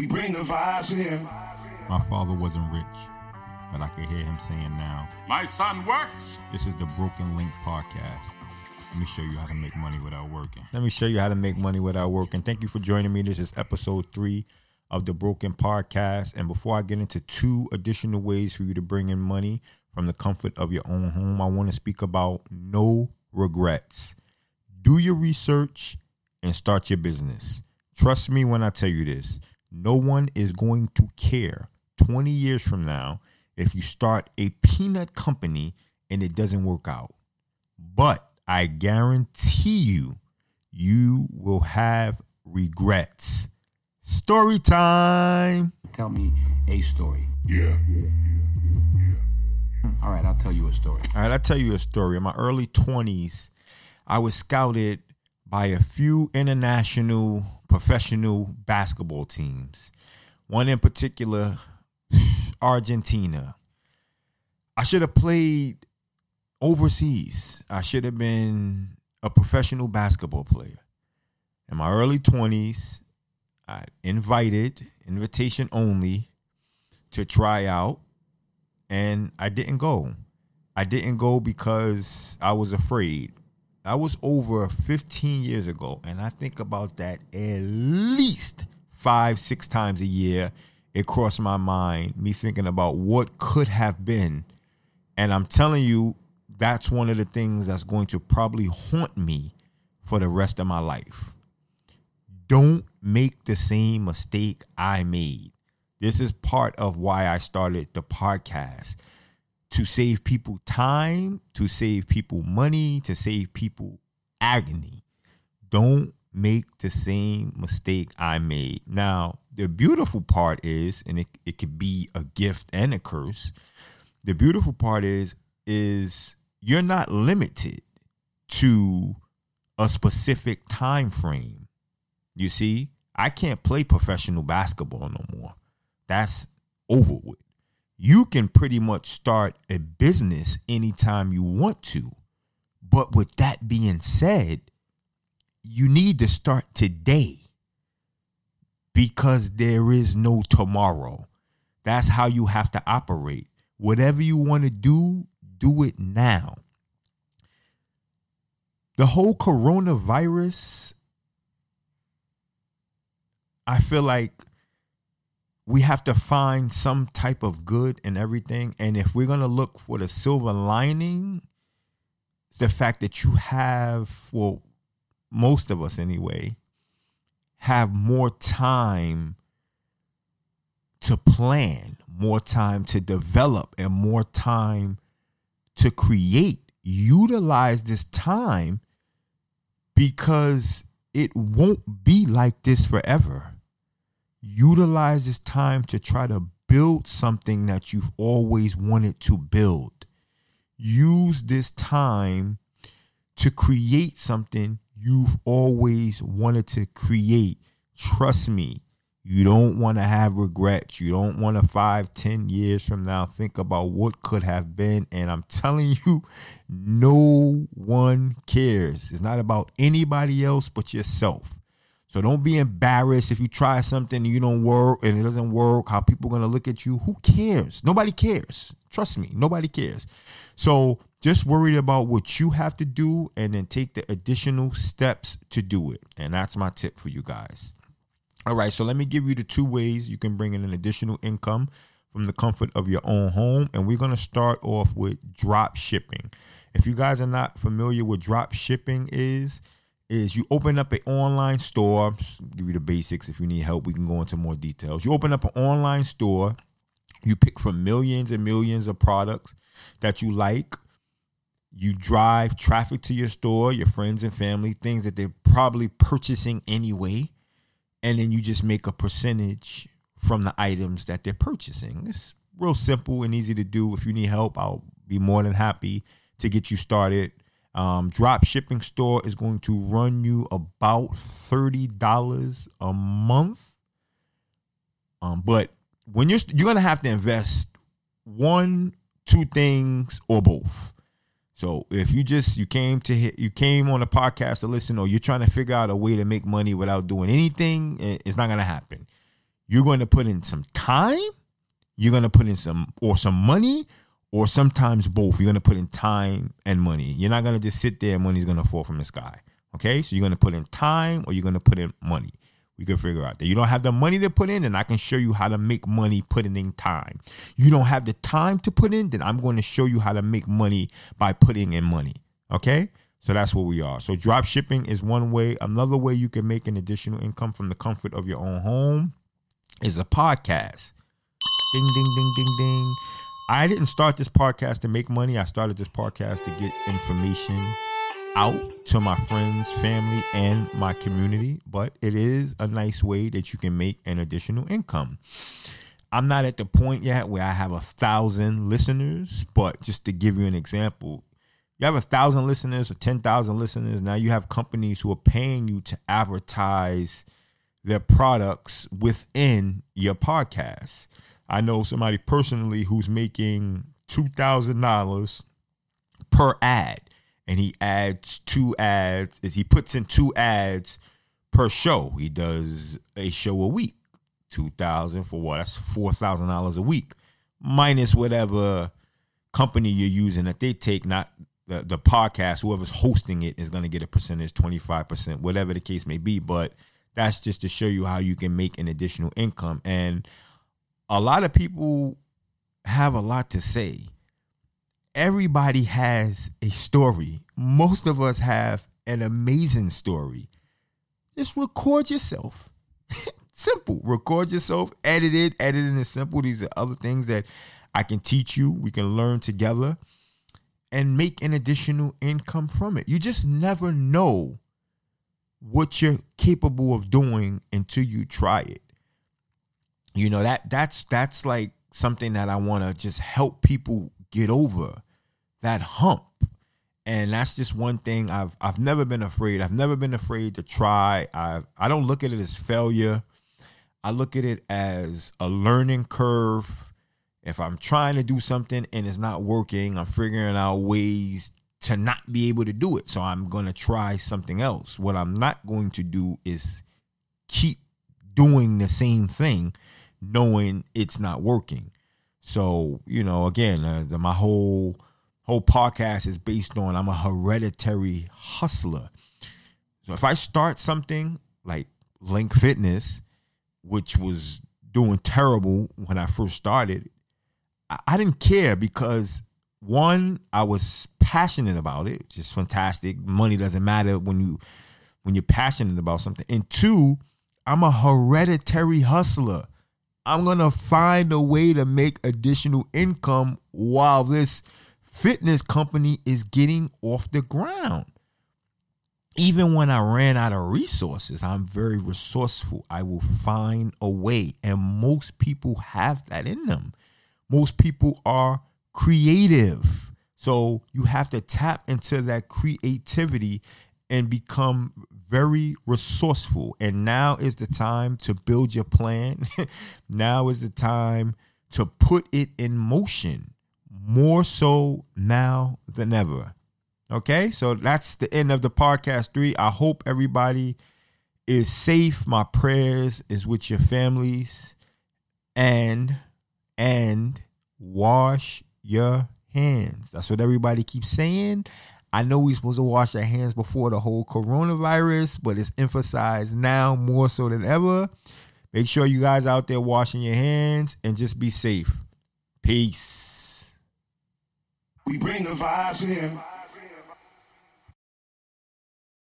We bring the vibes here. My father wasn't rich, but I could hear him saying now, My son works. This is the Broken Link Podcast. Let me show you how to make money without working. Let me show you how to make money without working. Thank you for joining me. This is episode three of the Broken Podcast. And before I get into two additional ways for you to bring in money from the comfort of your own home, I want to speak about no regrets. Do your research and start your business. Trust me when I tell you this. No one is going to care 20 years from now if you start a peanut company and it doesn't work out. But I guarantee you, you will have regrets. Story time. Tell me a story. Yeah. All right, I'll tell you a story. All right, I'll tell you a story. In my early 20s, I was scouted by a few international professional basketball teams. One in particular, Argentina. I should have played overseas. I should have been a professional basketball player. In my early 20s, I invited, invitation only, to try out, and I didn't go. I didn't go because I was afraid. I was over 15 years ago, and I think about that at least five, six times a year. It crossed my mind, me thinking about what could have been. And I'm telling you, that's one of the things that's going to probably haunt me for the rest of my life. Don't make the same mistake I made. This is part of why I started the podcast to save people time, to save people money, to save people agony. Don't make the same mistake I made. Now, the beautiful part is, and it, it could be a gift and a curse. The beautiful part is, is you're not limited to a specific time frame. You see, I can't play professional basketball no more. That's over with you can pretty much start a business anytime you want to. But with that being said, you need to start today because there is no tomorrow. That's how you have to operate. Whatever you want to do, do it now. The whole coronavirus, I feel like we have to find some type of good in everything. And if we're going to look for the silver lining, it's the fact that you have, well, most of us anyway, have more time to plan, more time to develop, and more time to create. Utilize this time because it won't be like this forever utilize this time to try to build something that you've always wanted to build. Use this time to create something you've always wanted to create. Trust me, you don't want to have regrets. You don't want to five, ten years from now think about what could have been. And I'm telling you, no one cares. It's not about anybody else but yourself. So don't be embarrassed if you try something and you don't work and it doesn't work, how people to look at you. Who cares? Nobody cares. Trust me, nobody cares. So just worry about what you have to do and then take the additional steps to do it. And that's my tip for you guys. All right, so let me give you the two ways you can bring in an additional income from the comfort of your own home. And we're going to start off with drop shipping. If you guys are not familiar with drop shipping is, is you open up an online store. Give you the basics. If you need help, we can go into more details. You open up an online store. You pick from millions and millions of products that you like. You drive traffic to your store, your friends and family, things that they're probably purchasing anyway. And then you just make a percentage from the items that they're purchasing. It's real simple and easy to do. If you need help, I'll be more than happy to get you started um, drop shipping store is going to run you about thirty dollars a month. Um, but when you're you're gonna have to invest one, two things, or both. So if you just you came to hit you came on a podcast to listen, or you're trying to figure out a way to make money without doing anything, it's not gonna happen. You're going to put in some time, you're going to put in some or some money, or sometimes both. You're going to put in time and money. You're not going to just sit there and money's going to fall from the sky. Okay? So you're going to put in time or you're going to put in money. We can figure out that you don't have the money to put in, and I can show you how to make money putting in time. You don't have the time to put in, then I'm going to show you how to make money by putting in money. Okay? So that's where we are. So drop shipping is one way. Another way you can make an additional income from the comfort of your own home is a podcast. Ding ding ding ding ding. I didn't start this podcast to make money. I started this podcast to get information out to my friends, family, and my community, but it is a nice way that you can make an additional income. I'm not at the point yet where I have a thousand listeners, but just to give you an example, you have a thousand listeners or 10,000 listeners. Now you have companies who are paying you to advertise their products within your podcast. I know somebody personally who's making $2,000 per ad and he adds two ads is he puts in two ads per show. He does a show a week. 2000 for what? That's $4,000 a week minus whatever company you're using that they take not the, the podcast whoever's hosting it is going to get a percentage 25% whatever the case may be but that's just to show you how you can make an additional income and a lot of people have a lot to say everybody has a story. Most of us have an amazing story. Just record yourself. simple. Record yourself, edit it. Editing is simple. These are other things that I can teach you. We can learn together and make an additional income from it. You just never know what you're capable of doing until you try it. You know that that's that's like something that I want to just help people get over that hump. And that's just one thing I've I've never been afraid. I've never been afraid to try. I I don't look at it as failure. I look at it as a learning curve. If I'm trying to do something and it's not working, I'm figuring out ways to not be able to do it. So I'm going to try something else. What I'm not going to do is keep doing the same thing knowing it's not working. So, you know, again, uh, the, my whole whole podcast is based on I'm a hereditary hustler. So if I start something like Link Fitness, which was doing terrible when I first started, I, I didn't care because one, I was passionate about it, just fantastic. Money doesn't matter when you when you're passionate about something. And two, I'm a hereditary hustler. I'm gonna find a way to make additional income while this fitness company is getting off the ground. Even when I ran out of resources, I'm very resourceful. I will find a way. And most people have that in them. Most people are creative. So you have to tap into that creativity and become very resourceful. And now is the time to build your plan. now is the time to put it in motion more so now than ever. Okay, so that's the end of the podcast three. I hope everybody is safe. My prayers is with your families and and wash your hands. That's what everybody keeps saying. I know we're supposed to wash our hands before the whole coronavirus, but it's emphasized now more so than ever. Make sure you guys out there washing your hands and just be safe. Peace. We bring the vibes here.